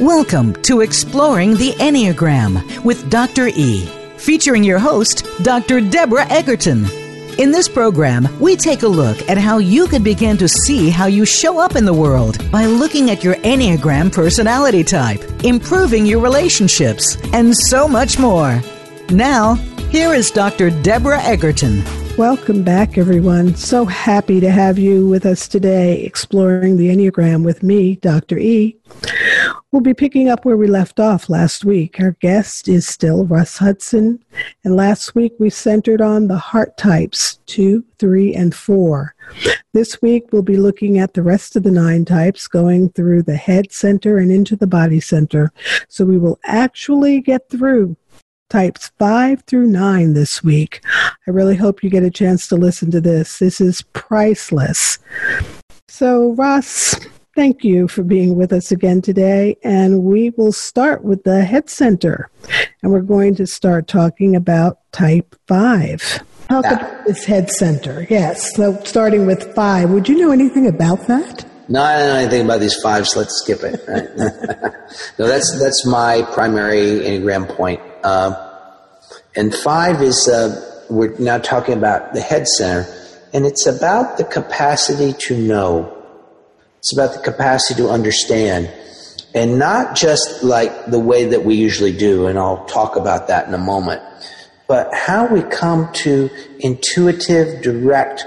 Welcome to Exploring the Enneagram with Dr. E, featuring your host, Dr. Deborah Egerton. In this program, we take a look at how you can begin to see how you show up in the world by looking at your Enneagram personality type, improving your relationships, and so much more. Now, here is Dr. Deborah Egerton. Welcome back, everyone. So happy to have you with us today, exploring the Enneagram with me, Dr. E. We'll be picking up where we left off last week. Our guest is still Russ Hudson, and last week we centered on the heart types two, three, and four. This week we'll be looking at the rest of the nine types, going through the head center and into the body center. So we will actually get through types 5 through 9 this week. I really hope you get a chance to listen to this. This is priceless. So, Russ, Thank you for being with us again today. And we will start with the head center. And we're going to start talking about type 5. Talk yeah. about this head center. Yes. So starting with 5, would you know anything about that? No, I don't know anything about these fives. So let's skip it. Right? no, that's that's my primary enneagram point. Uh, and five is uh, we're now talking about the head center, and it's about the capacity to know it's about the capacity to understand and not just like the way that we usually do, and I'll talk about that in a moment, but how we come to intuitive, direct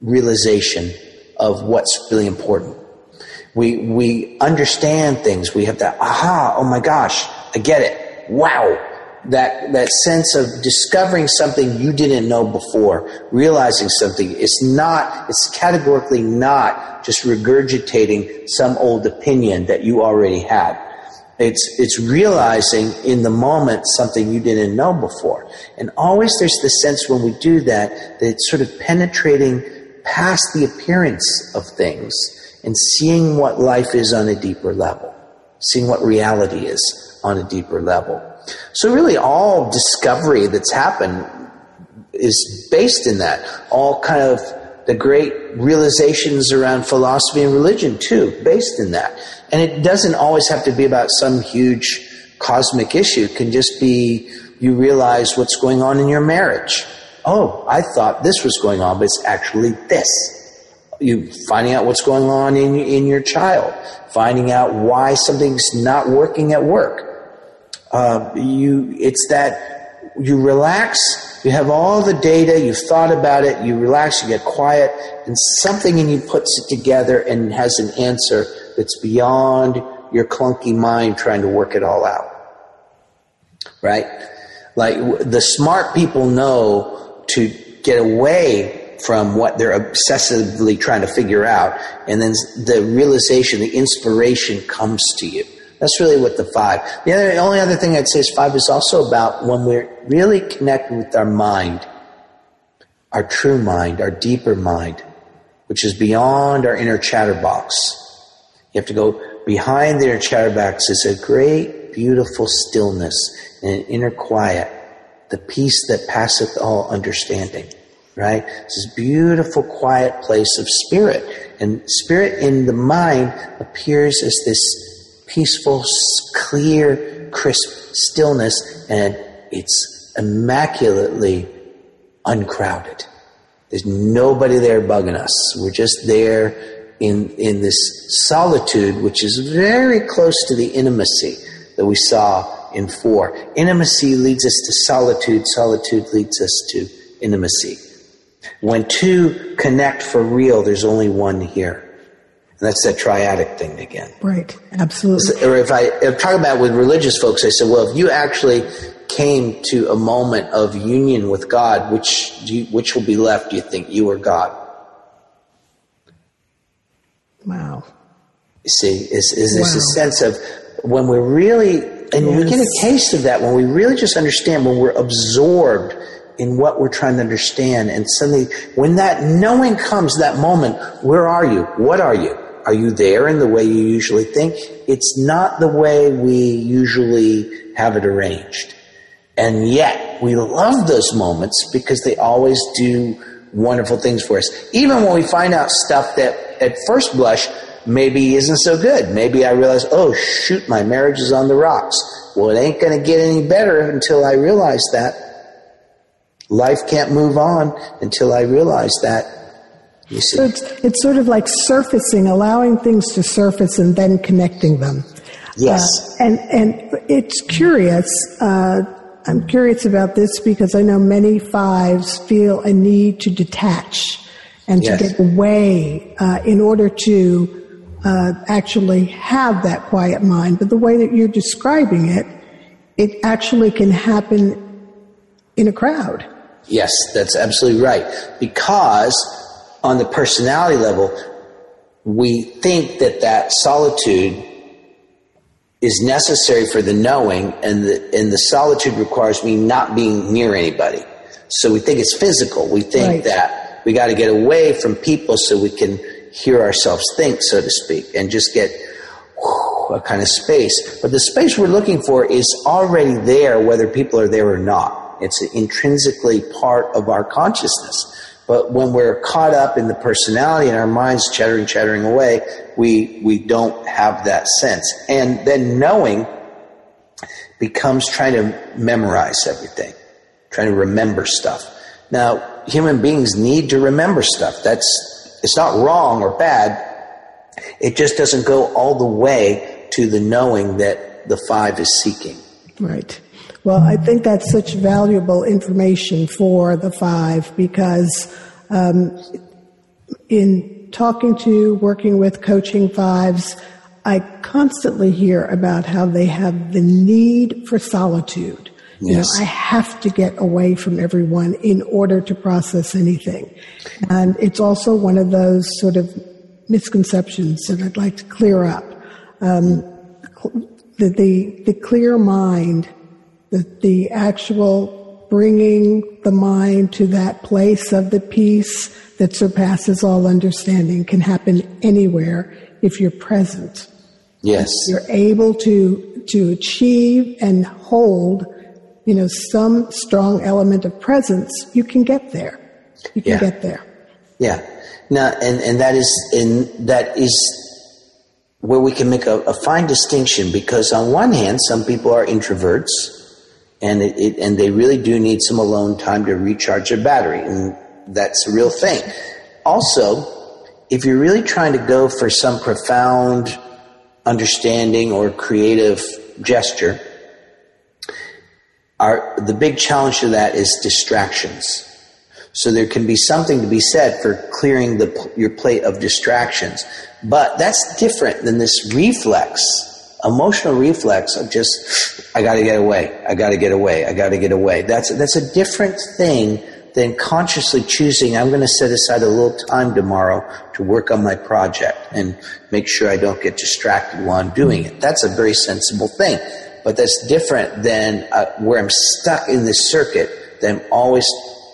realization of what's really important. We, we understand things. We have that, aha, oh my gosh, I get it. Wow that that sense of discovering something you didn't know before, realizing something. It's not. It's categorically not just regurgitating some old opinion that you already had. It's it's realizing in the moment something you didn't know before. And always there's the sense when we do that that it's sort of penetrating past the appearance of things and seeing what life is on a deeper level, seeing what reality is on a deeper level. So, really, all discovery that's happened is based in that. All kind of the great realizations around philosophy and religion, too, based in that. And it doesn't always have to be about some huge cosmic issue, it can just be you realize what's going on in your marriage. Oh, I thought this was going on, but it's actually this. You finding out what's going on in, in your child, finding out why something's not working at work uh, you, it's that you relax, you have all the data, you've thought about it, you relax, you get quiet, and something in you puts it together and has an answer that's beyond your clunky mind trying to work it all out. Right? Like the smart people know to get away from what they're obsessively trying to figure out, and then the realization, the inspiration comes to you. That's really what the five. The other, the only other thing I'd say is five is also about when we're really connected with our mind, our true mind, our deeper mind, which is beyond our inner chatterbox. You have to go behind the inner chatterbox is a great, beautiful stillness and an inner quiet, the peace that passeth all understanding. Right? It's this beautiful, quiet place of spirit. And spirit in the mind appears as this peaceful, clear, crisp stillness, and it's immaculately uncrowded. There's nobody there bugging us. We're just there in, in this solitude, which is very close to the intimacy that we saw in four. Intimacy leads us to solitude, solitude leads us to intimacy. When two connect for real, there's only one here. And that's that triadic thing again. Right, absolutely. Or if I if talk about with religious folks, I said, well, if you actually came to a moment of union with God, which you, which will be left? Do you think you or God? Wow. You see, is is this wow. a sense of when we're really and yes. we get a taste of that when we really just understand when we're absorbed in what we're trying to understand and suddenly when that knowing comes that moment where are you what are you are you there in the way you usually think? It's not the way we usually have it arranged. And yet, we love those moments because they always do wonderful things for us. Even when we find out stuff that at first blush maybe isn't so good. Maybe I realize, oh shoot, my marriage is on the rocks. Well, it ain't going to get any better until I realize that. Life can't move on until I realize that. So it's, it's sort of like surfacing, allowing things to surface and then connecting them. Yes. Uh, and, and it's curious. Uh, I'm curious about this because I know many fives feel a need to detach and yes. to get away uh, in order to uh, actually have that quiet mind. But the way that you're describing it, it actually can happen in a crowd. Yes, that's absolutely right. Because on the personality level, we think that that solitude is necessary for the knowing, and the, and the solitude requires me not being near anybody. So we think it's physical. We think right. that we got to get away from people so we can hear ourselves think, so to speak, and just get whew, a kind of space. But the space we're looking for is already there, whether people are there or not. It's intrinsically part of our consciousness. But when we're caught up in the personality and our minds chattering, chattering away, we, we don't have that sense. And then knowing becomes trying to memorize everything, trying to remember stuff. Now, human beings need to remember stuff. That's, it's not wrong or bad. It just doesn't go all the way to the knowing that the five is seeking. Right. Well, I think that's such valuable information for the five because um, in talking to, working with coaching fives, I constantly hear about how they have the need for solitude. Yes. You know, I have to get away from everyone in order to process anything. And it's also one of those sort of misconceptions that I'd like to clear up. Um, the, the, the clear mind the, the actual bringing the mind to that place of the peace that surpasses all understanding can happen anywhere if you're present. Yes. If you're able to, to achieve and hold, you know, some strong element of presence, you can get there. You can yeah. get there. Yeah. Now, and, and that is, and that is where we can make a, a fine distinction because on one hand, some people are introverts and it, it, and they really do need some alone time to recharge their battery, and that's a real thing. Also, if you're really trying to go for some profound understanding or creative gesture, our, the big challenge to that is distractions. So there can be something to be said for clearing the, your plate of distractions, but that's different than this reflex emotional reflex of just I got to get away, I got to get away, I got to get away. That's that's a different thing than consciously choosing I'm going to set aside a little time tomorrow to work on my project and make sure I don't get distracted while I'm doing it. That's a very sensible thing. But that's different than uh, where I'm stuck in this circuit that I'm always,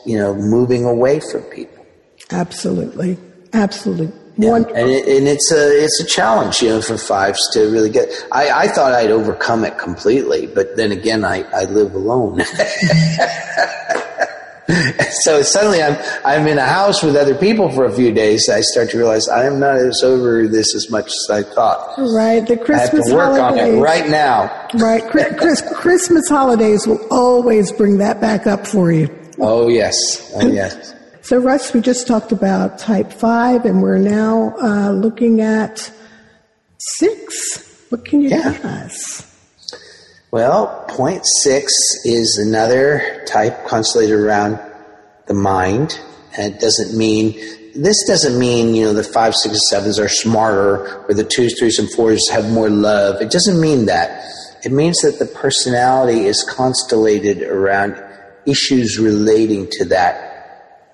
you know, moving away from people. Absolutely. Absolutely. Yeah. And, it, and, it's a it's a challenge, you know, for fives to really get. I, I thought I'd overcome it completely, but then again, I, I live alone. so suddenly I'm I'm in a house with other people for a few days. I start to realize I'm not as over this as much as I thought. Right, the Christmas I have to work holidays. on it right now. Right, Chris, Christmas holidays will always bring that back up for you. Oh yes, oh yes. So, Russ, we just talked about type 5, and we're now uh, looking at 6. What can you yeah. tell us? Well, point 6 is another type constellated around the mind. And it doesn't mean, this doesn't mean, you know, the 5, 6, and 7s are smarter or the 2s, 3s, and 4s have more love. It doesn't mean that. It means that the personality is constellated around issues relating to that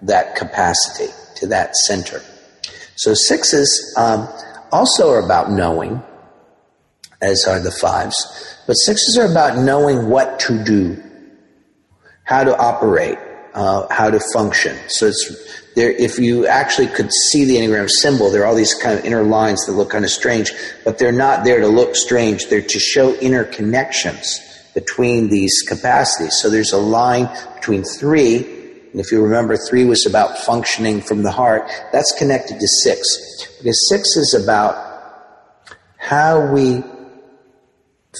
that capacity, to that center. So sixes um, also are about knowing, as are the fives, but sixes are about knowing what to do, how to operate, uh, how to function. So it's there. If you actually could see the enneagram symbol, there are all these kind of inner lines that look kind of strange, but they're not there to look strange. They're to show inner connections between these capacities. So there's a line between three and if you remember, three was about functioning from the heart. That's connected to six. Because six is about how we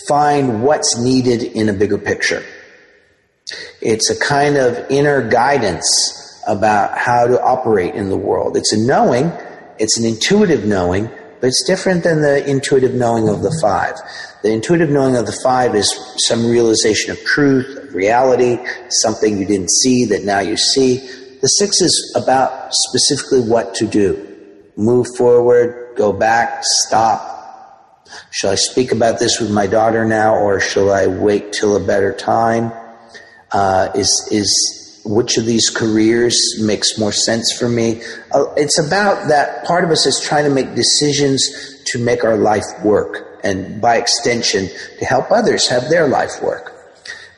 find what's needed in a bigger picture. It's a kind of inner guidance about how to operate in the world. It's a knowing, it's an intuitive knowing, but it's different than the intuitive knowing of the five. The intuitive knowing of the five is some realization of truth, reality, something you didn't see that now you see. The six is about specifically what to do. Move forward, go back, stop. Shall I speak about this with my daughter now, or shall I wait till a better time? Uh, is is which of these careers makes more sense for me? Uh, it's about that part of us is trying to make decisions to make our life work, and by extension, to help others have their life work.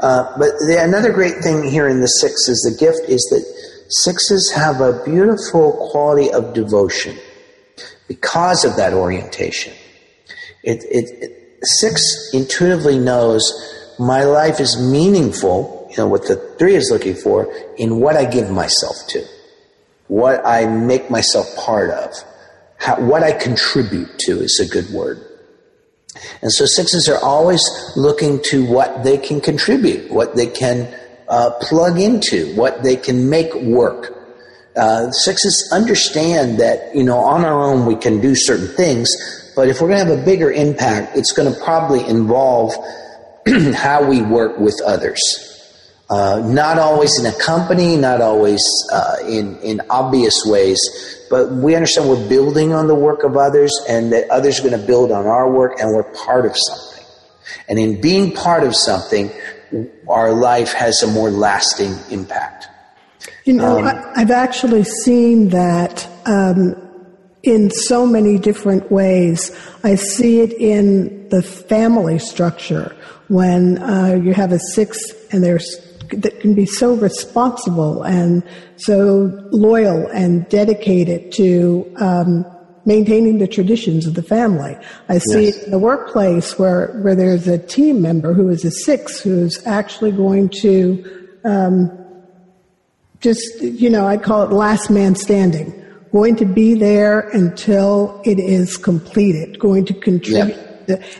Uh, but the, another great thing here in the six is the gift is that sixes have a beautiful quality of devotion because of that orientation. It, it, it, six intuitively knows my life is meaningful, you know, what the three is looking for, in what I give myself to, what I make myself part of, how, what I contribute to is a good word. And so sixes are always looking to what they can contribute, what they can uh, plug into, what they can make work. Uh, sixes understand that, you know, on our own we can do certain things, but if we're going to have a bigger impact, it's going to probably involve how we work with others. Uh, not always in a company, not always uh, in, in obvious ways, but we understand we're building on the work of others and that others are going to build on our work and we're part of something. And in being part of something, our life has a more lasting impact. You know, um, I've actually seen that um, in so many different ways. I see it in the family structure when uh, you have a six and there's that can be so responsible and so loyal and dedicated to um, maintaining the traditions of the family. I see yes. it in the workplace where, where there's a team member who is a six who's actually going to um, just, you know, I'd call it last man standing going to be there until it is completed, going to contribute. Yeah.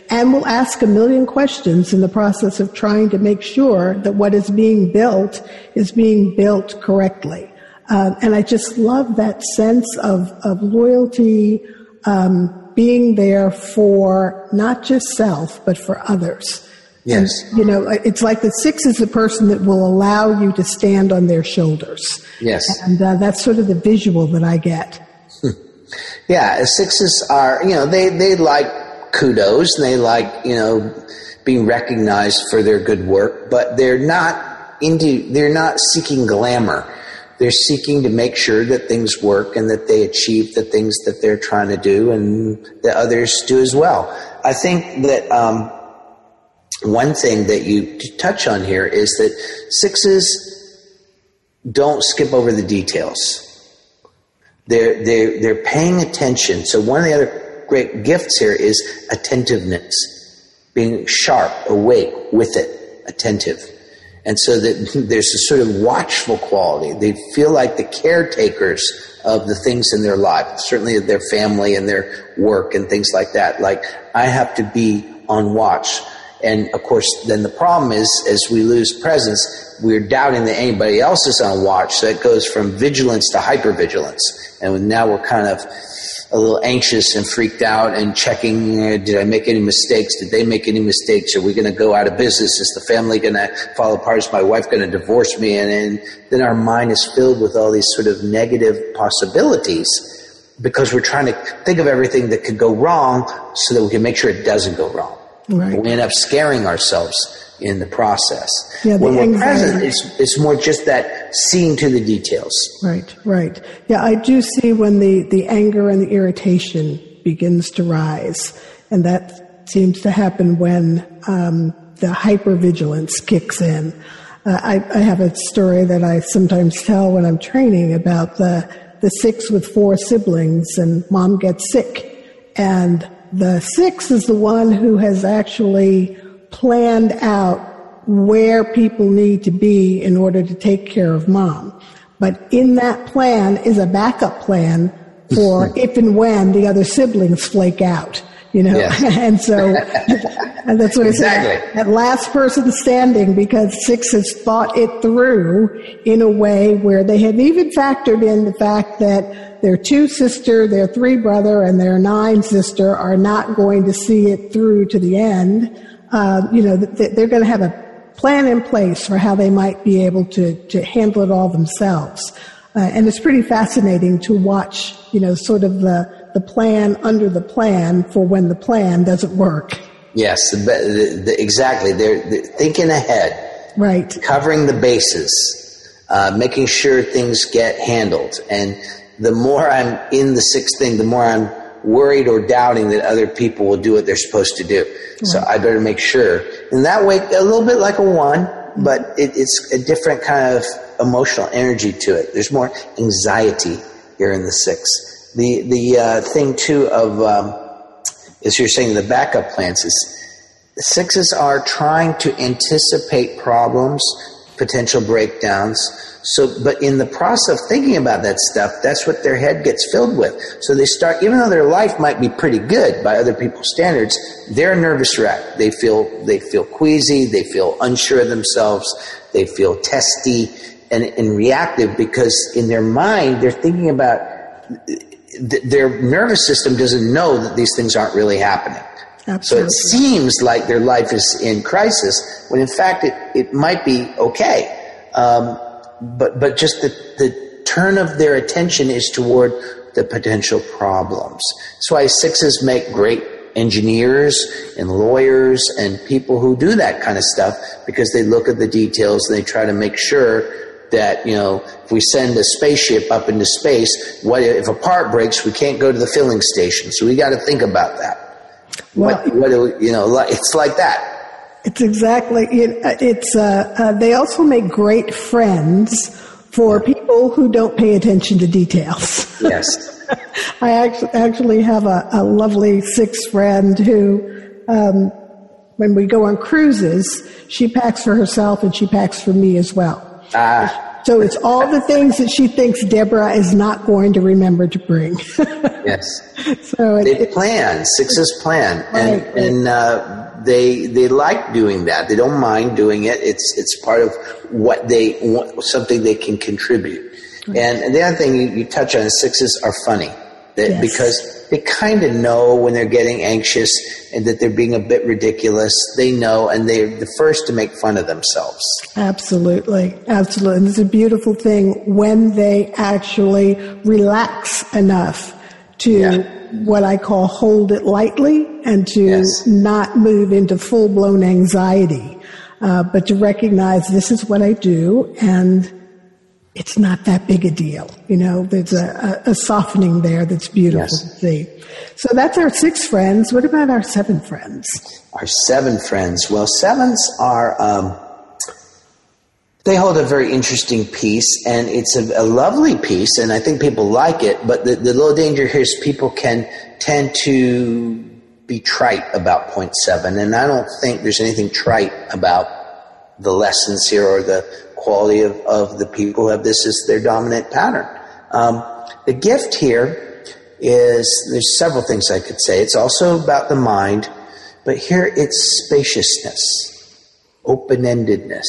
And will ask a million questions in the process of trying to make sure that what is being built is being built correctly. Uh, and I just love that sense of, of loyalty, um, being there for not just self, but for others. Yes. And, you know, it's like the six is the person that will allow you to stand on their shoulders. Yes. And uh, that's sort of the visual that I get. yeah, sixes are, you know, they, they like kudos and they like, you know, being recognized for their good work, but they're not into, they're not seeking glamour. They're seeking to make sure that things work and that they achieve the things that they're trying to do and that others do as well. I think that, um, one thing that you touch on here is that sixes don't skip over the details. They're, they're, they're paying attention. So, one of the other great gifts here is attentiveness, being sharp, awake, with it, attentive. And so that there's a sort of watchful quality. They feel like the caretakers of the things in their life, certainly their family and their work and things like that. Like, I have to be on watch. And of course, then the problem is, as we lose presence, we're doubting that anybody else is on watch. So it goes from vigilance to hypervigilance. And now we're kind of a little anxious and freaked out and checking, uh, did I make any mistakes? Did they make any mistakes? Are we going to go out of business? Is the family going to fall apart? Is my wife going to divorce me? And, and then our mind is filled with all these sort of negative possibilities because we're trying to think of everything that could go wrong so that we can make sure it doesn't go wrong. Right. We end up scaring ourselves in the process. Yeah, when we're anxiety. present, it's, it's more just that seeing to the details. Right, right. Yeah, I do see when the, the anger and the irritation begins to rise, and that seems to happen when um, the hypervigilance kicks in. Uh, I, I have a story that I sometimes tell when I'm training about the, the six with four siblings, and mom gets sick, and the six is the one who has actually planned out where people need to be in order to take care of mom. But in that plan is a backup plan for if and when the other siblings flake out. you know, Yes. and so and that's what I said. Exactly. That last person standing because six has thought it through in a way where they have even factored in the fact that their two sister, their three brother, and their nine sister are not going to see it through to the end. Uh, you know, th- they're going to have a plan in place for how they might be able to, to handle it all themselves. Uh, and it's pretty fascinating to watch, you know, sort of the, the plan under the plan for when the plan doesn't work. Yes, the, the, the, exactly. They're, they're thinking ahead, Right. covering the bases, uh, making sure things get handled. And the more I'm in the sixth thing, the more I'm worried or doubting that other people will do what they're supposed to do. So I better make sure. And that way, a little bit like a one, but it, it's a different kind of emotional energy to it. There's more anxiety here in the six. The the uh, thing too of um, as you're saying the backup plans is sixes are trying to anticipate problems, potential breakdowns. So, but in the process of thinking about that stuff, that's what their head gets filled with. So they start, even though their life might be pretty good by other people's standards, they're a nervous wreck. They feel, they feel queasy, they feel unsure of themselves, they feel testy and, and reactive because in their mind, they're thinking about th- their nervous system doesn't know that these things aren't really happening. So it seems like their life is in crisis when in fact it, it might be okay. Um, but, but just the, the turn of their attention is toward the potential problems. That's why sixes make great engineers and lawyers and people who do that kind of stuff because they look at the details and they try to make sure that you know if we send a spaceship up into space what if a part breaks we can't go to the filling station so we got to think about that Well, what, what do you know it's like that It's exactly it, it's uh, uh, they also make great friends for people who don't pay attention to details. yes I actually actually have a, a lovely six friend who, um, when we go on cruises, she packs for herself and she packs for me as well. ah So it's all the things that she thinks Deborah is not going to remember to bring. yes. So it, they plan. Sixes plan. And Right. and uh, they they like doing that. They don't mind doing it. It's it's part of what they want something they can contribute. And, and the other thing you, you touch on is sixes are funny that Yes. because they kind of know when they're getting anxious and that they're being a bit ridiculous they know and they're the first to make fun of themselves Absolutely, absolutely. And it's a beautiful thing when they actually relax enough to Yeah. what I call hold it lightly and to Yes. not move into full blown anxiety, uh, but to recognize this is what I do and it's not that big a deal. You know, there's a, a, softening there that's beautiful Yes. to see. So that's our six friends. What about our seven friends? our seven friends. Well, sevens are, um, they hold a very interesting piece, and it's a, a lovely piece, and I think people like it. But the, the little danger here is people can tend to be trite about point seven, and I don't think there's anything trite about the lessons here or the quality of, of the people who have this as their dominant pattern. Um, the gift here is there's several things I could say. It's also about the mind, but here it's spaciousness, open endedness,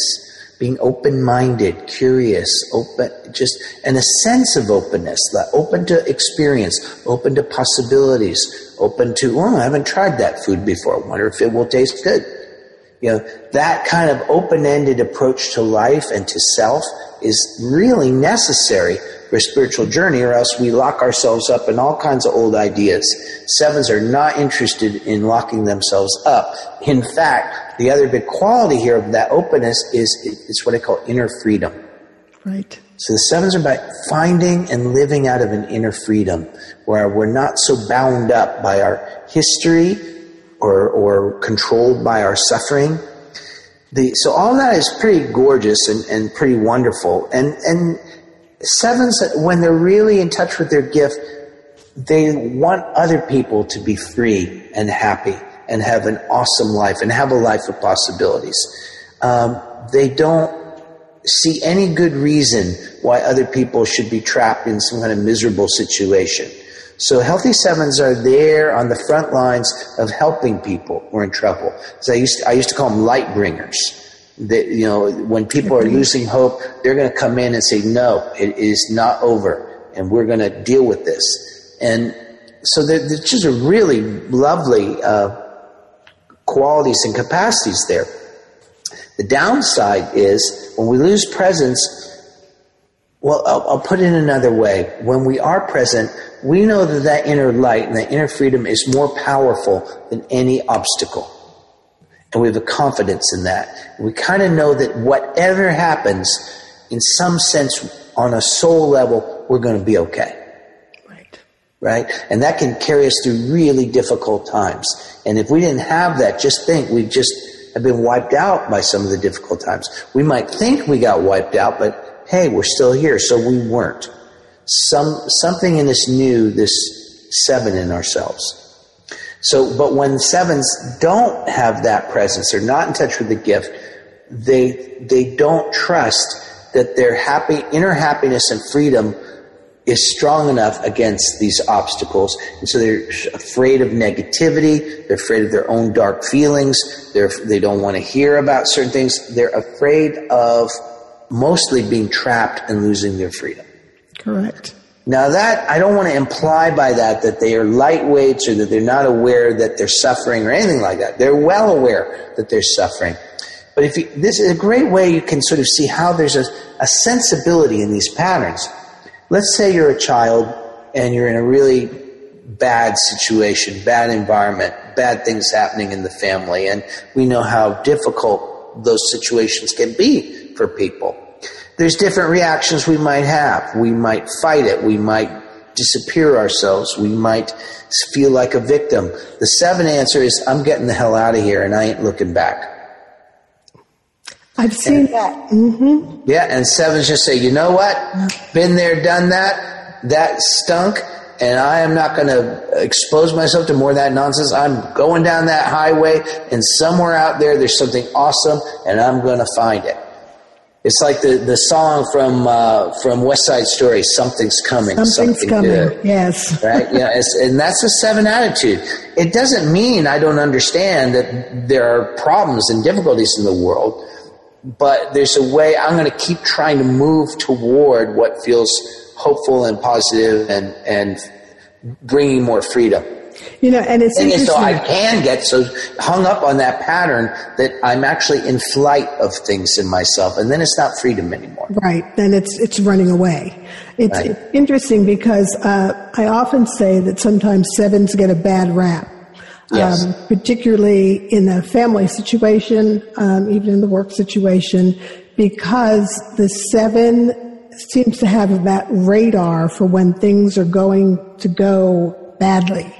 being open minded, curious, open, just, and a sense of openness, like open to experience, open to possibilities, open to, oh, I haven't tried that food before. I wonder if it will taste good. You know, that kind of open-ended approach to life and to self is really necessary for a spiritual journey or else we lock ourselves up in all kinds of old ideas. Sevens are not interested in locking themselves up. In fact, the other big quality here of that openness is it's what I call inner freedom. Right. So the sevens are about finding and living out of an inner freedom where we're not so bound up by our history or, or controlled by our suffering. The, so all that is pretty gorgeous and, and pretty wonderful. And, and sevens, when they're really in touch with their gift, they want other people to be free and happy and have an awesome life and have a life of possibilities. Um, they don't see any good reason why other people should be trapped in some kind of miserable situation. So healthy sevens are there on the front lines of helping people who are in trouble. So I used to, I used to call them light bringers. That you know, when people are losing hope, they're going to come in and say, "No, it is not over, and we're going to deal with this." And so there's just a really lovely uh, qualities and capacities there. The downside is when we lose presence. Well, I'll, I'll put it another way. When we are present, we know that that inner light and that inner freedom is more powerful than any obstacle. And we have a confidence in that. We kind of know that whatever happens, in some sense, on a soul level, we're going to be okay. Right. Right? And that can carry us through really difficult times. And if we didn't have that, just think we just have been wiped out by some of the difficult times. We might think we got wiped out, but hey, we're still here, so we weren't. Some something in this new this seven in ourselves. So, but when sevens don't have that presence, they're not in touch with the gift, they, they don't trust that their happy, inner happiness and freedom is strong enough against these obstacles. And so they're afraid of negativity. They're afraid of their own dark feelings. They're, they don't want to hear about certain things. They're afraid of mostly being trapped and losing their freedom. Correct. Now that I don't want to imply by that that they are lightweights or that they're not aware that they're suffering or anything like that. They're well aware that they're suffering. But if you, this is a great way you can sort of see how there's a, a sensibility in these patterns. Let's say you're a child and you're in a really bad situation, bad environment, bad things happening in the family, and we know how difficult those situations can be for people there's different reactions we might have. We might fight it. We might disappear ourselves. We might feel like a victim. The seven answer is, I'm getting the hell out of here and I ain't looking back. I've seen and, that. Mm-hmm. Yeah, and sevens just say, you know what? Been there, done that. That stunk, and I am not going to expose myself to more of that nonsense. I'm going down that highway, and somewhere out there, there's something awesome, and I'm going to find it. It's like the, the song from uh, from West Side Story. Something's coming. Something's something coming. Good. Yes. Right. Yeah. and that's a seven attitude. It doesn't mean I don't understand that there are problems and difficulties in the world, but there's a way I'm going to keep trying to move toward what feels hopeful and positive and and bringing more freedom. You know, and it's and so I can get so hung up on that pattern that I'm actually in flight of things in myself, and then it's not freedom anymore. Right. Then it's it's running away. It's, right. it's interesting because uh, I often say that sometimes sevens get a bad rap. Yes. Um, particularly in a family situation, um, even in the work situation, because the seven seems to have that radar for when things are going to go badly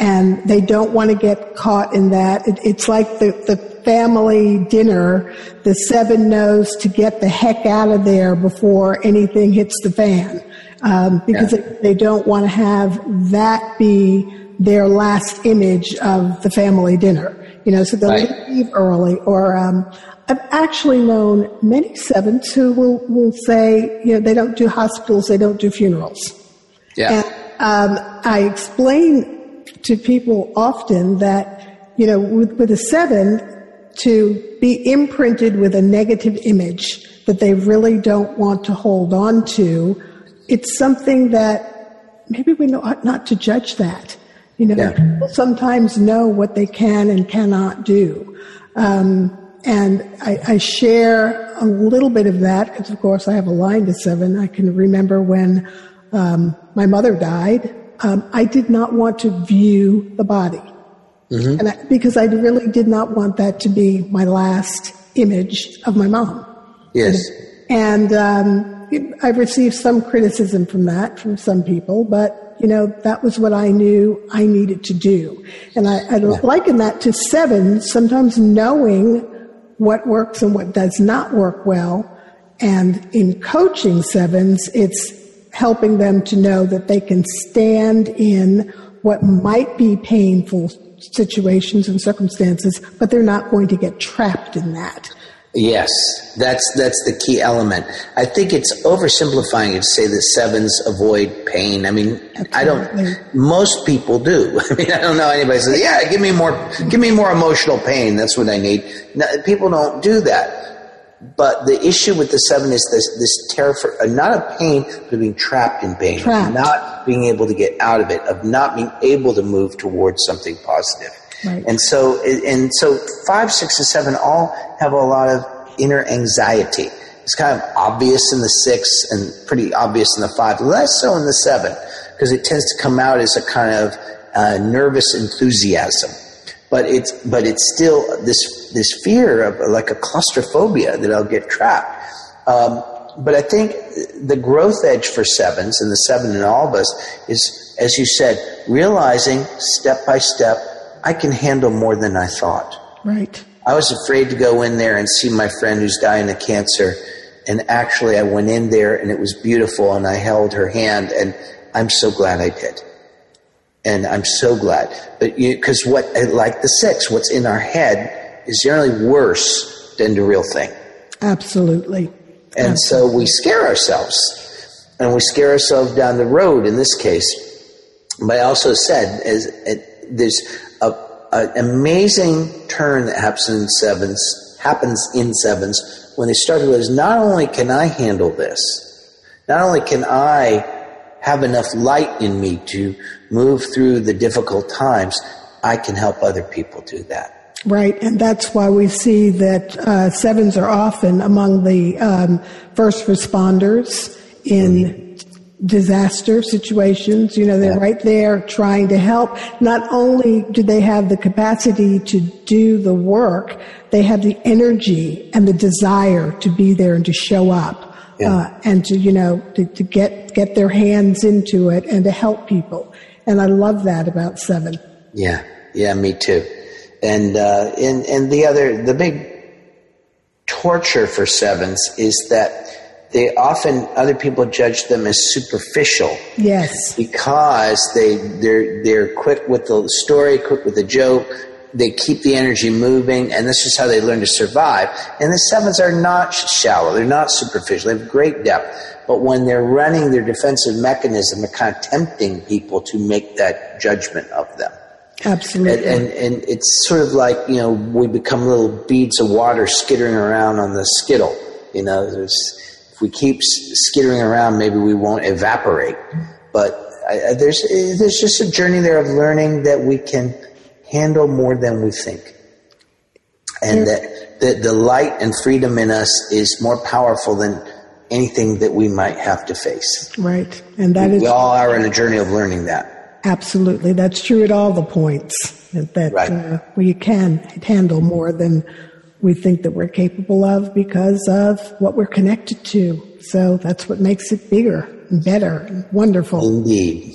and they don't want to get caught in that. It, it's like the, the family dinner. The seven knows to get the heck out of there before anything hits the fan. Um, because yeah. they, they don't want to have that be their last image of the family dinner. You know, so they'll right. leave early or, um, I've actually known many sevens who will, will say, you know, they don't do hospitals, they don't do funerals. Yeah. And, um, I explain to people often that, you know, with, with a seven, to be imprinted with a negative image that they really don't want to hold on to, it's something that maybe we ought not to judge that. You know, yeah. people sometimes know what they can and cannot do. Um, and I, I, share a little bit of that because, of course, I have a line to seven. I can remember when um, my mother died, um, I did not want to view the body. Mm-hmm. And I, because I really did not want that to be my last image of my mom. Yes. And, um, I've received some criticism from that from some people, but you know that was what I knew I needed to do, and I, I yeah. liken that to seven. Sometimes knowing what works and what does not work well, and in coaching sevens, it's helping them to know that they can stand in what might be painful situations and circumstances, but they're not going to get trapped in that. Yes, that's that's the key element. I think it's oversimplifying it to say that sevens avoid pain. I mean, Absolutely. I don't. Most people do. I mean, I don't know anybody says, "Yeah, give me more, give me more emotional pain. That's what I need." No, people don't do that. But the issue with the seven is this this terror for uh, not a pain, but being trapped in pain, trapped. not being able to get out of it, of not being able to move towards something positive. Right. And so, and so five, six, and seven all have a lot of inner anxiety. It's kind of obvious in the six and pretty obvious in the five, less so in the seven, because it tends to come out as a kind of uh, nervous enthusiasm. But it's but it's still this this fear of like a claustrophobia that I'll get trapped. Um, but I think the growth edge for sevens and the seven in all of us is, as you said, realizing step by step I can handle more than I thought. Right. I was afraid to go in there and see my friend who's dying of cancer. And actually, I went in there and it was beautiful and I held her hand and I'm so glad I did. And I'm so glad. But because what, like the six, what's in our head is generally worse than the real thing. Absolutely. And Absolutely. so we scare ourselves and we scare ourselves down the road in this case. But I also said, as, uh, there's an amazing turn that happens in sevens happens in sevens when they start to realize not only can I handle this, not only can I have enough light in me to move through the difficult times, I can help other people do that. Right, and that's why we see that uh, sevens are often among the um, first responders in mm-hmm disaster situations. You know, they're yeah. right there trying to help. Not only do they have the capacity to do the work, they have the energy and the desire to be there and to show up. Yeah. Uh, and to, you know, to, to get, get their hands into it and to help people. And I love that about seven. Yeah. Yeah, me too. And, uh, and, and the other, the big torture for sevens is that they often other people judge them as superficial. Yes. Because they they're they're quick with the story, quick with the joke. They keep the energy moving, and this is how they learn to survive. And the sevens are not shallow; they're not superficial. They have great depth. But when they're running their defensive mechanism, they're kind of tempting people to make that judgment of them. Absolutely. And, and, and it's sort of like you know we become little beads of water skittering around on the skittle. You know, there's we keep skittering around, maybe we won't evaporate. But I, there's eh, there's just a journey there of learning that we can handle more than we think, and that the, the light and freedom in us is more powerful than anything that we might have to face. Right, and that we, is we all are in a journey of learning that. Absolutely, that's true at all the points that right. uh, we can handle more than we think that we're capable of because of what we're connected to. So that's what makes it bigger and better and wonderful. Indeed.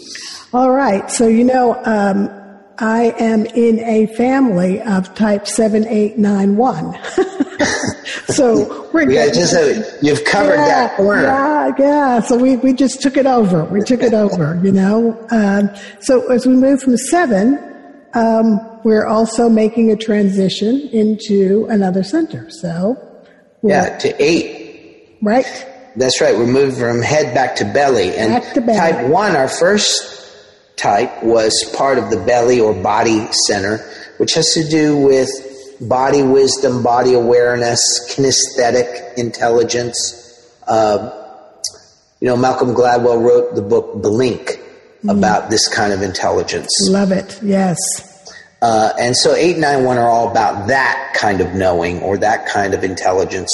All right. So, you know, um, I am in a family of type 7891. so we're yeah, just uh, you've covered yeah, that corner. Yeah, yeah. So we, we just took it over. We took it over, you know. Um, so as we move from seven, um, we're also making a transition into another center. So, yeah, to eight. Right. That's right. We're moving from head back to belly. And back to belly. type one, our first type was part of the belly or body center, which has to do with body wisdom, body awareness, kinesthetic intelligence. Uh, you know, Malcolm Gladwell wrote the book Blink mm. about this kind of intelligence. Love it. Yes. Uh, and so eight, nine, one are all about that kind of knowing or that kind of intelligence.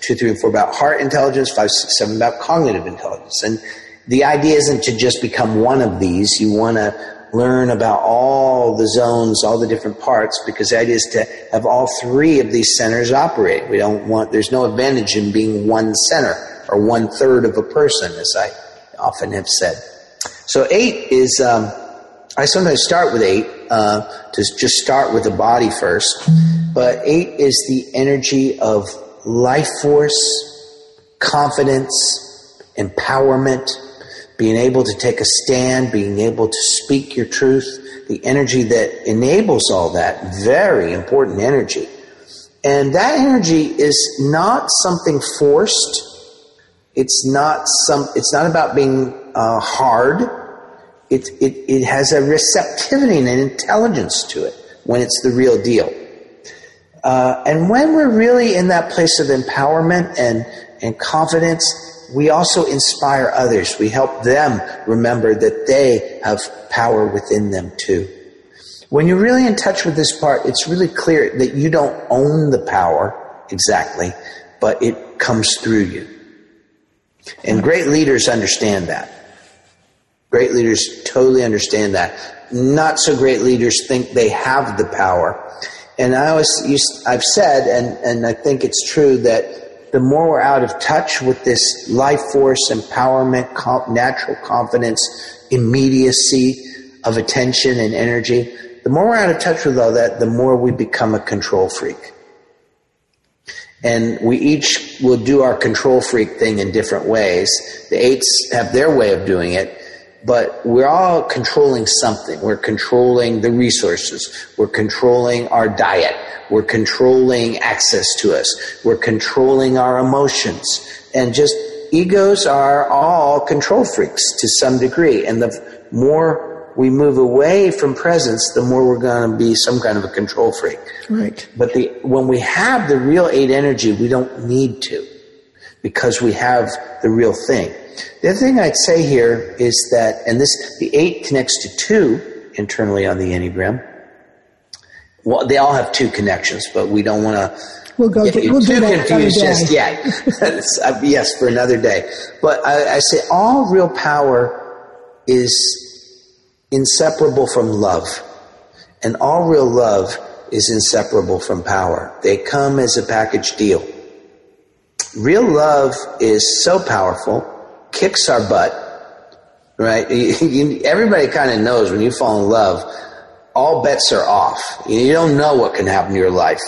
Two, three, and four about heart intelligence. Five, six, seven about cognitive intelligence. And the idea isn't to just become one of these. You want to learn about all the zones, all the different parts, because idea is to have all three of these centers operate. We don't want, there's no advantage in being one center or one third of a person, as I often have said. So eight is, um, I sometimes start with eight uh, to just start with the body first, but eight is the energy of life force, confidence, empowerment, being able to take a stand, being able to speak your truth, the energy that enables all that, very important energy. And that energy is not something forced. It's not some. It's not about being uh, hard. It, it it has a receptivity and an intelligence to it when it's the real deal. Uh, and when we're really in that place of empowerment and and confidence, we also inspire others. We help them remember that they have power within them too. When you're really in touch with this part, it's really clear that you don't own the power exactly, but it comes through you. And great leaders understand that. Great leaders totally understand that. Not so great leaders think they have the power. And I always I've said, and, and I think it's true that the more we're out of touch with this life force, empowerment, natural confidence, immediacy of attention and energy, the more we're out of touch with all that, the more we become a control freak. And we each will do our control freak thing in different ways. The eights have their way of doing it, but we're all controlling something. We're controlling the resources. We're controlling our diet. We're controlling access to us. We're controlling our emotions. And just egos are all control freaks to some degree. And the more we move away from presence, the more we're going to be some kind of a control freak. Right. But the, when we have the real eight energy, we don't need to because we have the real thing. The other thing I'd say here is that, and this, the eight connects to two internally on the Enneagram. Well, they all have two connections, but we don't want to We'll go. To, we'll too confused just yet. uh, yes, for another day. But I, I, say all real power is inseparable from love. And all real love is inseparable from power. They come as a package deal. Real love is so powerful, kicks our butt, right? everybody kind of knows when you fall in love, all bets are off. You don't know what can happen to your life.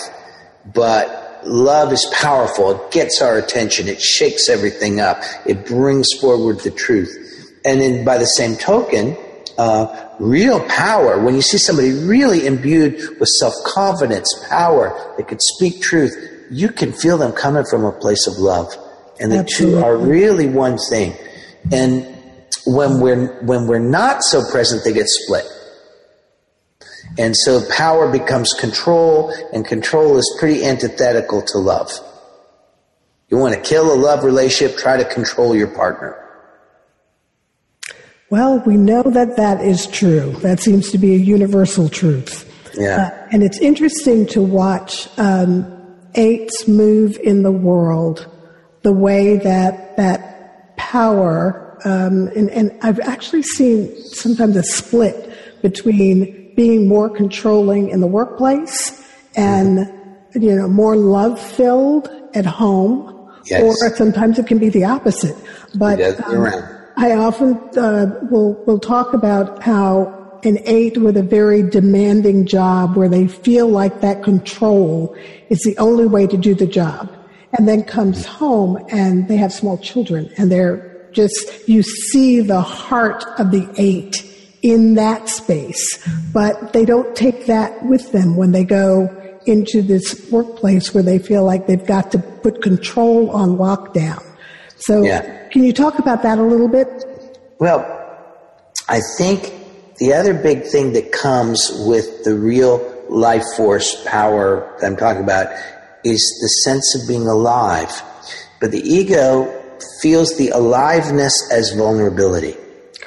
But love is powerful. It gets our attention. It shakes everything up. It brings forward the truth. And then by the same token, uh, real power, when you see somebody really imbued with self confidence, power, that could speak truth, you can feel them coming from a place of love. And the Absolutely. two are really one thing. And when we're, when we're not so present, they get split. And so power becomes control, and control is pretty antithetical to love. You want to kill a love relationship, try to control your partner. Well, we know that that is true. That seems to be a universal truth. Yeah. Uh, and it's interesting to watch um, eights move in the world the way that that power, um, and, and I've actually seen sometimes a split between being more controlling in the workplace and, you know, more love filled at home. Yes. Or sometimes it can be the opposite. But, um, I often uh, will will talk about how an eight with a very demanding job where they feel like that control is the only way to do the job and then comes home and they have small children and they're just you see the heart of the eight in that space but they don't take that with them when they go into this workplace where they feel like they've got to put control on lockdown so yeah. Can you talk about that a little bit? Well, I think the other big thing that comes with the real life force power that I'm talking about is the sense of being alive. But the ego feels the aliveness as vulnerability.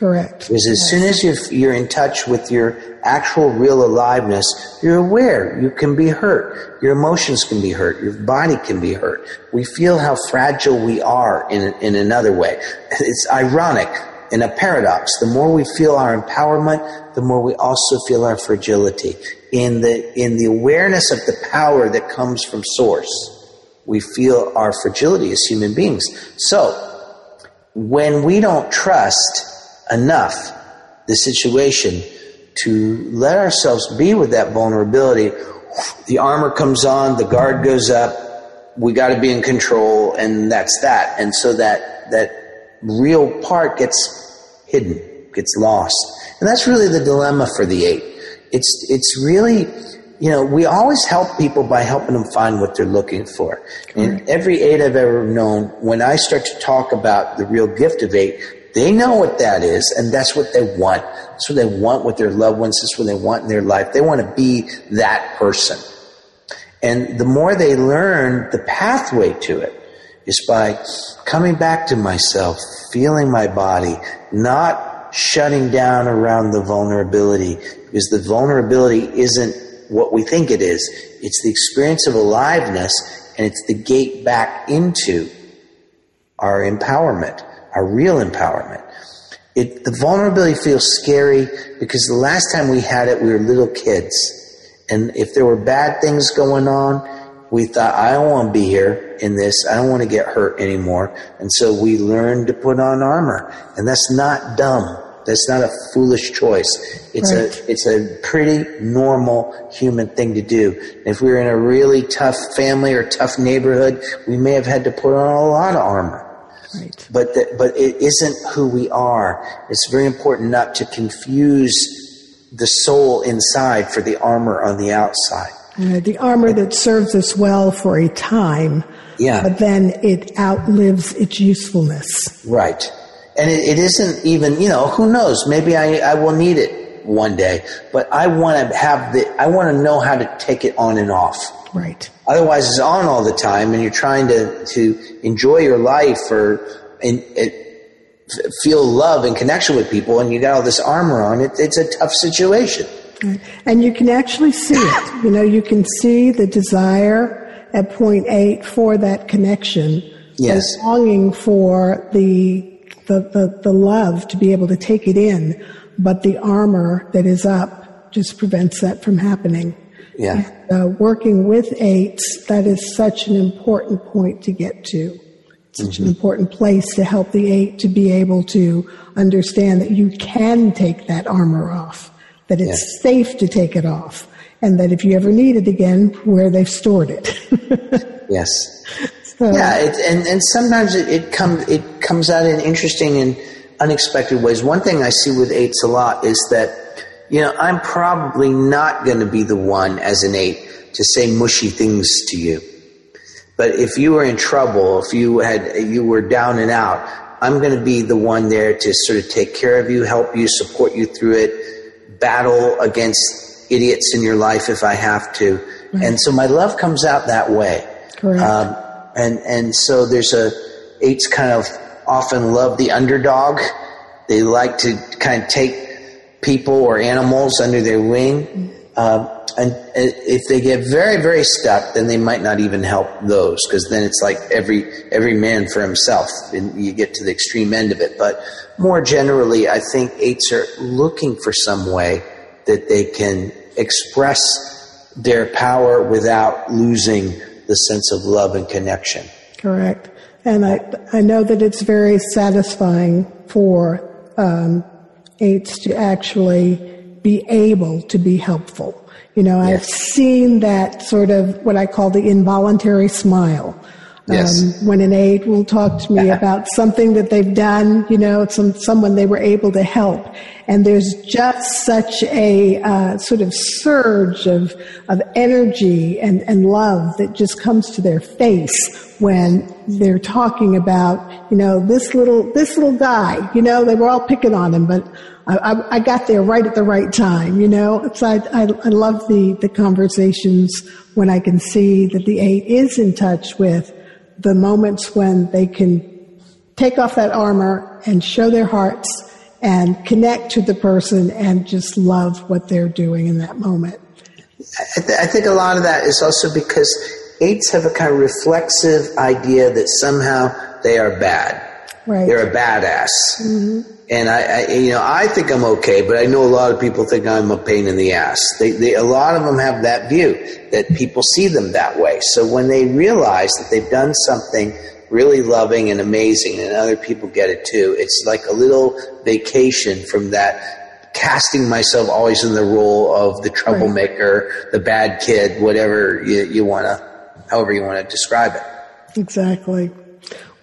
Correct. Because as yes. soon as you're, you're in touch with your actual real aliveness, you're aware you can be hurt. Your emotions can be hurt. Your body can be hurt. We feel how fragile we are in, in another way. It's ironic in a paradox. The more we feel our empowerment, the more we also feel our fragility. In the, in the awareness of the power that comes from source, we feel our fragility as human beings. So, when we don't trust enough the situation to let ourselves be with that vulnerability. The armor comes on, the guard goes up, we got to be in control, and that's that. And so that that real part gets hidden, gets lost, and that's really the dilemma for the eight. It's it's really you know, we always help people by helping them find what they're looking for. And every eight I've ever known, when I start to talk about the real gift of eight, they know what that is, and that's what they want. That's what they want with their loved ones. That's what they want in their life. They want to be that person. And the more they learn the pathway to it is by coming back to myself, feeling my body, not shutting down around the vulnerability, because the vulnerability isn't what we think it is. It's the experience of aliveness and it's the gate back into our empowerment, our real empowerment. It, the vulnerability feels scary because the last time we had it, we were little kids. And if there were bad things going on, we thought, I don't want to be here in this. I don't want to get hurt anymore. And so we learned to put on armor. And that's not dumb. That's not a foolish choice. It's right. a it's a pretty normal human thing to do. If we were in a really tough family or tough neighborhood, we may have had to put on a lot of armor. Right. But the, but it isn't who we are. It's very important not to confuse the soul inside for the armor on the outside. Uh, the armor that serves us well for a time, yeah. but then it outlives its usefulness. Right and it, it isn't even you know who knows maybe I, I will need it one day but i want to have the i want to know how to take it on and off. Right. Otherwise it's on all the time and you're trying to to enjoy your life or and it, feel love and connection with people and you got all this armor on it it's a tough situation. And you can actually see it. You know you can see the desire at point eight for that connection yes. longing for the the, the, the love to be able to take it in, but the armor that is up just prevents that from happening. Yeah. And, uh, working with eights, that is such an important point to get to. Such mm-hmm. an important place to help the eight to be able to understand that you can take that armor off, that it's yeah. safe to take it off, and that if you ever need it again, where they've stored it. yes. Yeah, it, and and sometimes it, it comes it comes out in interesting and unexpected ways. One thing I see with eights a lot is that you know I'm probably not going to be the one as an eight to say mushy things to you. But if you were in trouble, if you had you were down and out, I'm going to be the one there to sort of take care of you, help you, support you through it, battle against idiots in your life if I have to. Right. And so my love comes out that way. Correct. Um, and and so there's a eights kind of often love the underdog. They like to kind of take people or animals under their wing. Um, and if they get very very stuck, then they might not even help those because then it's like every every man for himself, and you get to the extreme end of it. But more generally, I think eights are looking for some way that they can express their power without losing the sense of love and connection. Correct. And I, I know that it's very satisfying for um, eights to actually be able to be helpful. You know, yes. I've seen that sort of what I call the involuntary smile. Yes. Um, when an eight will talk to me about something that they've done, you know, some someone they were able to help, and there's just such a uh, sort of surge of of energy and and love that just comes to their face when they're talking about, you know, this little this little guy. You know, they were all picking on him, but I, I, I got there right at the right time. You know, so I, I I love the the conversations when I can see that the eight is in touch with the moments when they can take off that armor and show their hearts and connect to the person and just love what they're doing in that moment. I, th- I think a lot of that is also because eights have a kind of reflexive idea that somehow they are bad. Right. They're a badass. Mm-hmm. And I, I, you know, I think I'm okay, but I know a lot of people think I'm a pain in the ass. They, they, a lot of them have that view that people see them that way. So when they realize that they've done something really loving and amazing, and other people get it too, it's like a little vacation from that casting myself always in the role of the troublemaker, right. the bad kid, whatever you, you want to, however you want to describe it. Exactly.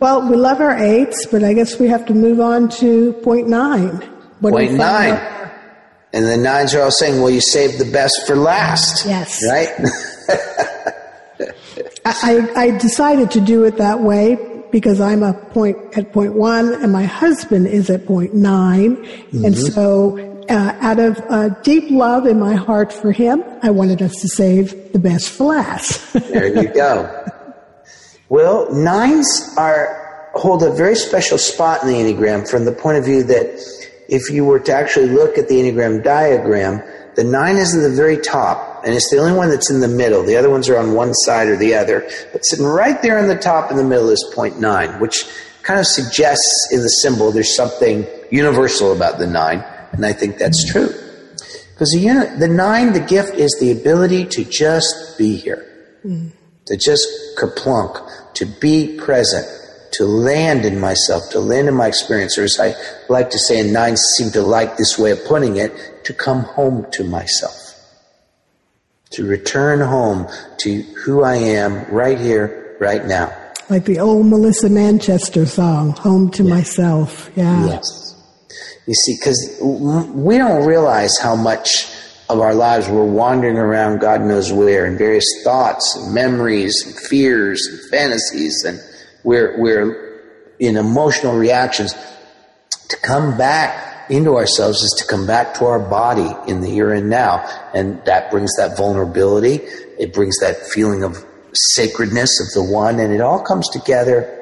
Well, we love our eights, but I guess we have to move on to point nine. What point nine. And the nines are all saying, well, you saved the best for last. Yes. Right? I, I decided to do it that way because I'm a point at point one and my husband is at point 9 mm-hmm. And so, uh, out of uh, deep love in my heart for him, I wanted us to save the best for last. there you go. Well, nines are hold a very special spot in the Enneagram from the point of view that if you were to actually look at the Enneagram diagram, the nine is in the very top, and it's the only one that's in the middle. The other ones are on one side or the other. But sitting right there in the top in the middle is point nine, which kind of suggests in the symbol there's something universal about the nine, and I think that's true. Because the, the nine, the gift is the ability to just be here, mm. To just kerplunk, to be present, to land in myself, to land in my experience, or as I like to say, and nine seem to like this way of putting it, to come home to myself. To return home to who I am right here, right now. Like the old Melissa Manchester song, Home to yeah. Myself. Yeah. Yes. You see, because we don't realize how much of our lives we're wandering around God knows where in various thoughts and memories and fears and fantasies and we're, we're in emotional reactions. To come back into ourselves is to come back to our body in the here and now. And that brings that vulnerability. It brings that feeling of sacredness of the one, and it all comes together.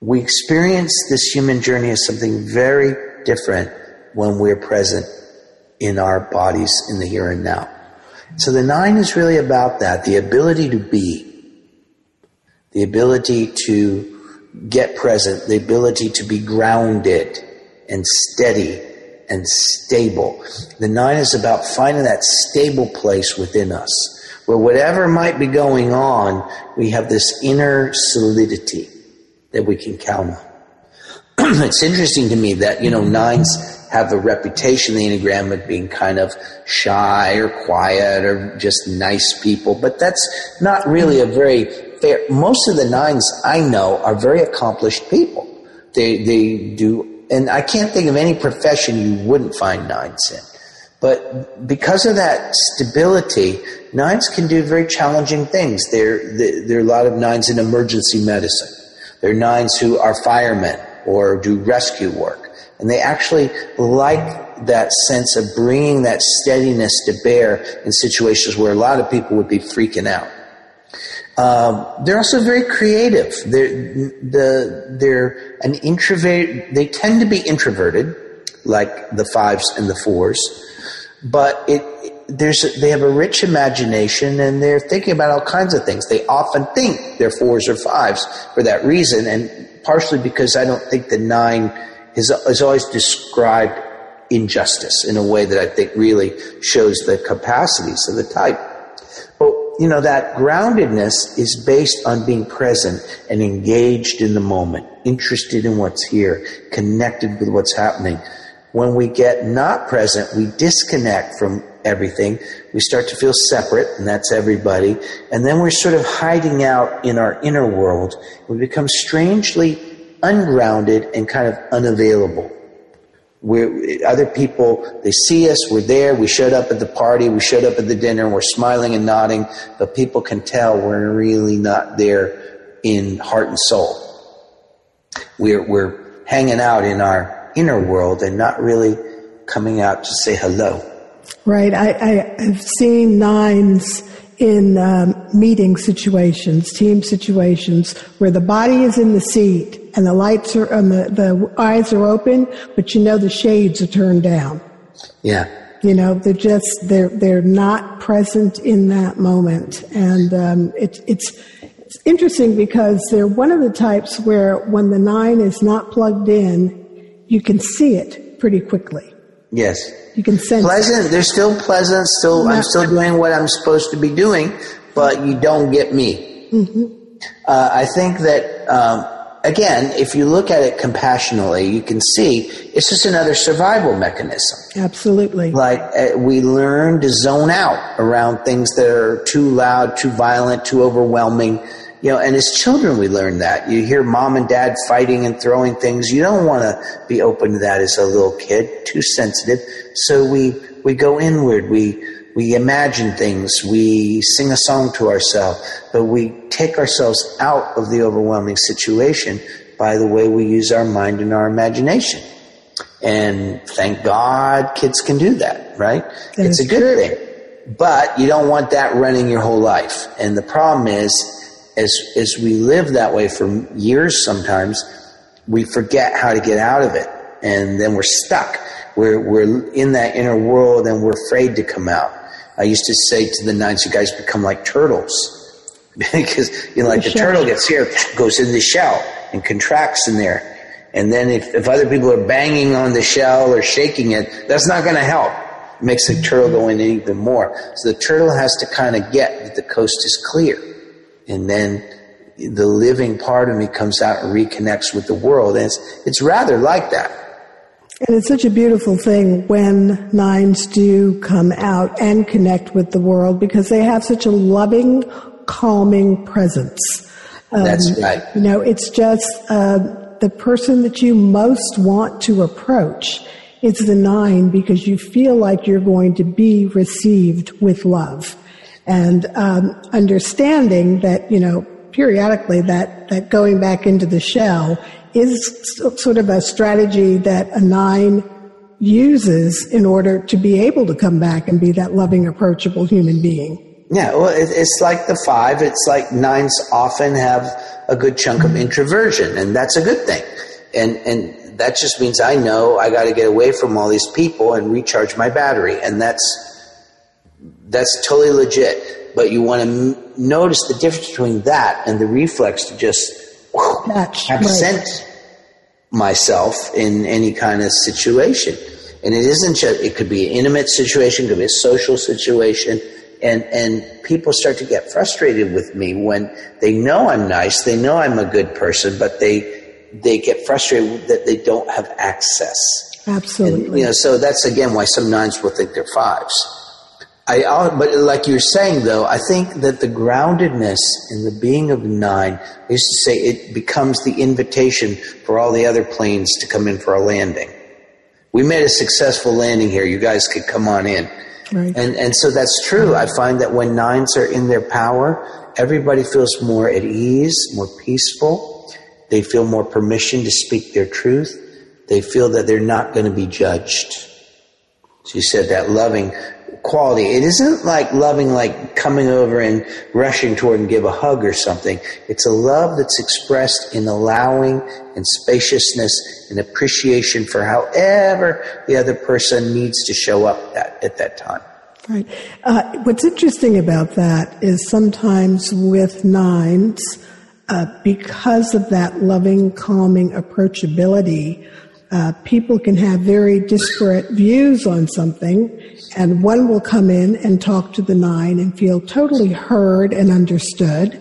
We experience this human journey as something very different when we're present in our bodies in the here and now. So the nine is really about that the ability to be, the ability to get present, the ability to be grounded and steady and stable. The nine is about finding that stable place within us where whatever might be going on, we have this inner solidity that we can count on. it's interesting to me that, you know, nines have a reputation, the Enneagram, of being kind of shy or quiet or just nice people, but that's not really a very fair. Most of the nines I know are very accomplished people. They, they do, and I can't think of any profession you wouldn't find nines in. But because of that stability, nines can do very challenging things. There, there are a lot of nines in emergency medicine. There are nines who are firemen or do rescue work. And they actually like that sense of bringing that steadiness to bear in situations where a lot of people would be freaking out. Um, they're also very creative. They're, the, they're an introvert. They tend to be introverted, like the fives and the fours, but it, there's they have a rich imagination and they're thinking about all kinds of things. They often think they're fours or fives for that reason, and partially because I don't think the nine is, is always described injustice in a way that I think really shows the capacities of the type. But you know that groundedness is based on being present and engaged in the moment, interested in what's here, connected with what's happening. When we get not present, we disconnect from everything. We start to feel separate, and that's everybody. And then we're sort of hiding out in our inner world. We become strangely ungrounded and kind of unavailable. We're, other people, they see us, we're there, we showed up at the party, we showed up at the dinner, we're smiling and nodding, but people can tell we're really not there in heart and soul. We're, we're hanging out in our inner world and not really coming out to say hello. Right. I, I have seen nines in um, meeting situations, team situations, where the body is in the seat and the lights are, and the, the eyes are open, but you know the shades are turned down. Yeah. You know, they're just, they're, they're not present in that moment. And um, it, it's, it's interesting because they're one of the types where when the nine is not plugged in, you can see it pretty quickly. Yes. You can sense pleasant. It. They're still pleasant. Still, I'm still doing what I'm supposed to be doing, but you don't get me. Mm-hmm. Uh, I think that um, again, if you look at it compassionately, you can see it's just another survival mechanism. Absolutely. Like uh, we learn to zone out around things that are too loud, too violent, too overwhelming, you know, and as children, we learn that. You hear mom and dad fighting and throwing things. You don't want to be open to that as a little kid, too sensitive. So we, we go inward. We, we imagine things. We sing a song to ourselves, but we take ourselves out of the overwhelming situation by the way we use our mind and our imagination. And thank God kids can do that, right? That it's a good true. thing. But you don't want that running your whole life. And the problem is, as, as we live that way for years sometimes, we forget how to get out of it. And then we're stuck. We're, we're in that inner world and we're afraid to come out. I used to say to the nines, you guys become like turtles. because, you know, like the shell. turtle gets here, goes in the shell and contracts in there. And then if, if other people are banging on the shell or shaking it, that's not going to help. It makes the turtle go in even more. So the turtle has to kind of get that the coast is clear. And then the living part of me comes out and reconnects with the world. And it's, it's rather like that. And it's such a beautiful thing when nines do come out and connect with the world because they have such a loving, calming presence. Um, That's right. You know, it's just uh, the person that you most want to approach is the nine because you feel like you're going to be received with love. And um, understanding that, you know, periodically that, that going back into the shell is sort of a strategy that a nine uses in order to be able to come back and be that loving, approachable human being. Yeah, well, it's like the five. It's like nines often have a good chunk of introversion, and that's a good thing. And and that just means I know I got to get away from all these people and recharge my battery, and that's that's totally legit. But you want to m- notice the difference between that and the reflex to just whew, Catch, right. absent myself in any kind of situation. And it isn't just, it could be an intimate situation, it could be a social situation. And, and people start to get frustrated with me when they know I'm nice, they know I'm a good person, but they, they get frustrated that they don't have access. And, Absolutely. you know, so that's again why some nines will think they're fives. I, but like you're saying though, I think that the groundedness in the being of nine, I used to say it becomes the invitation for all the other planes to come in for a landing. We made a successful landing here. You guys could come on in. Right. And, and so that's true. I find that when nines are in their power, everybody feels more at ease, more peaceful. They feel more permission to speak their truth. They feel that they're not going to be judged. So you said that loving quality. It isn't like loving like coming over and rushing toward and give a hug or something. It's a love that's expressed in allowing and spaciousness and appreciation for however the other person needs to show up that, at that time. Right. Uh, what's interesting about that is sometimes with nines, uh, because of that loving, calming approachability, uh, people can have very disparate views on something, and one will come in and talk to the nine and feel totally heard and understood,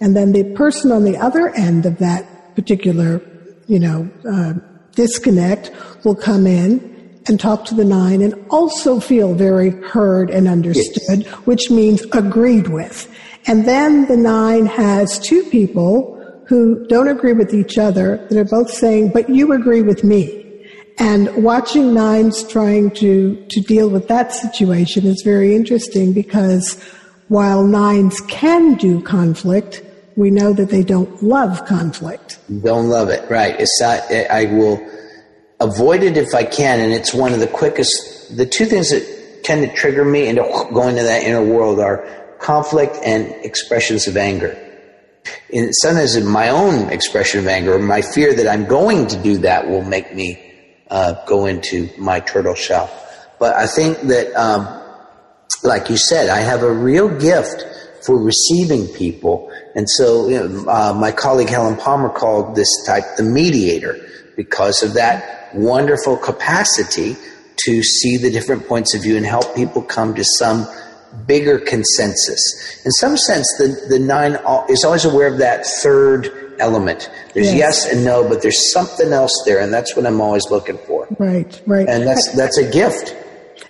and then the person on the other end of that particular, you know, uh, disconnect will come in and talk to the nine and also feel very heard and understood, which means agreed with. And then the nine has two people who don't agree with each other that are both saying, but you agree with me. And watching nines trying to, to deal with that situation is very interesting because while nines can do conflict, we know that they don't love conflict. Don't love it, right? It's not. I will avoid it if I can, and it's one of the quickest. The two things that tend to trigger me into going to that inner world are conflict and expressions of anger. And sometimes in my own expression of anger, my fear that I'm going to do that will make me uh, go into my turtle shell. But I think that, um, like you said, I have a real gift for receiving people. And so, you know, uh, my colleague Helen Palmer called this type the mediator because of that wonderful capacity to see the different points of view and help people come to some bigger consensus. In some sense, the, the nine is always aware of that third element. There's Yes. yes. and no, but there's something else there, and that's what I'm always looking for. Right, right. And that's that's a gift.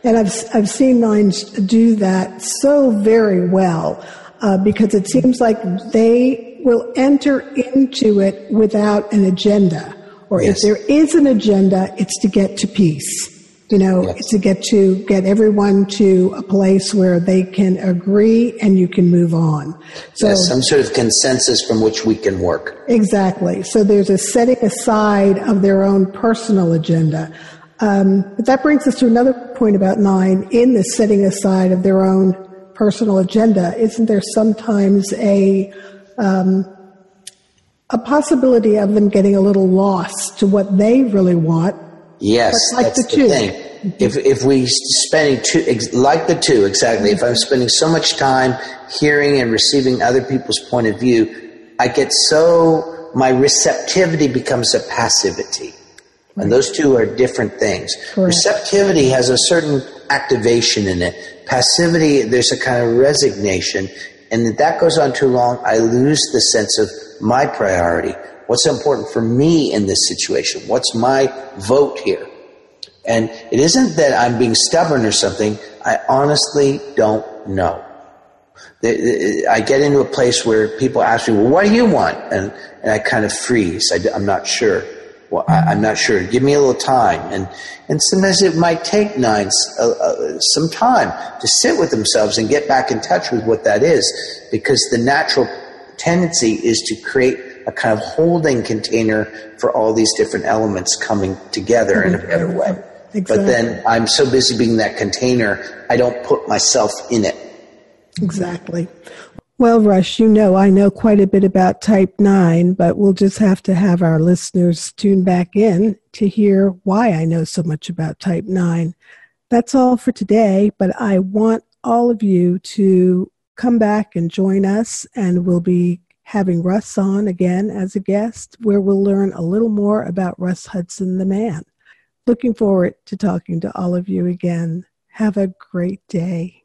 And I've, I've seen nines do that so very well uh, because it seems like they will enter into it without an agenda. Or Yes. if there is an agenda, it's to get to peace. You know, Yes. to get to get everyone to a place where they can agree and you can move on. So Yes, some sort of consensus from which we can work. Exactly. So there's a setting aside of their own personal agenda. Um, but that brings us to another point about nine. In the setting aside of their own personal agenda, isn't there sometimes a um, a possibility of them getting a little lost to what they really want? Yes, But like that's the the, two. thing. If if we spending two ex- like the two exactly, mm-hmm. if I'm spending so much time hearing and receiving other people's point of view, I get so my receptivity becomes a passivity, and those two are different things. Correct. Receptivity has a certain activation in it. Passivity, there's a kind of resignation, and if that goes on too long, I lose the sense of my priority. What's important for me in this situation? What's my vote here? And it isn't that I'm being stubborn or something. I honestly don't know. I get into a place where people ask me, "Well, what do you want?" and and I kind of freeze. I, am not sure. Well, I, I'm not sure. Give me a little time, and and sometimes it might take nines uh, uh, some time to sit with themselves and get back in touch with what that is, because the natural tendency is to create a kind of holding container for all these different elements coming together in a mm-hmm. better way. But then I'm so busy being that container, I don't put myself in it. Exactly. Well, Russ, you know I know quite a bit about type 9, but we'll just have to have our listeners tune back in to hear why I know so much about type 9. That's all for today, but I want all of you to come back and join us, and we'll be having Russ on again as a guest, where we'll learn a little more about Russ Hudson, the man. Looking forward to talking to all of you again. Have a great day.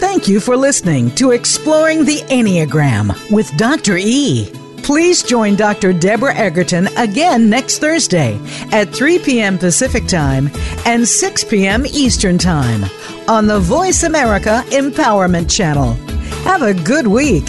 Thank you for listening to Exploring the Enneagram with Dr. E. Please join Dr. Deborah Egerton again next Thursday at 3 p.m. Pacific Time and 6 p.m. Eastern Time on the Voice America Empowerment Channel. Have a good week.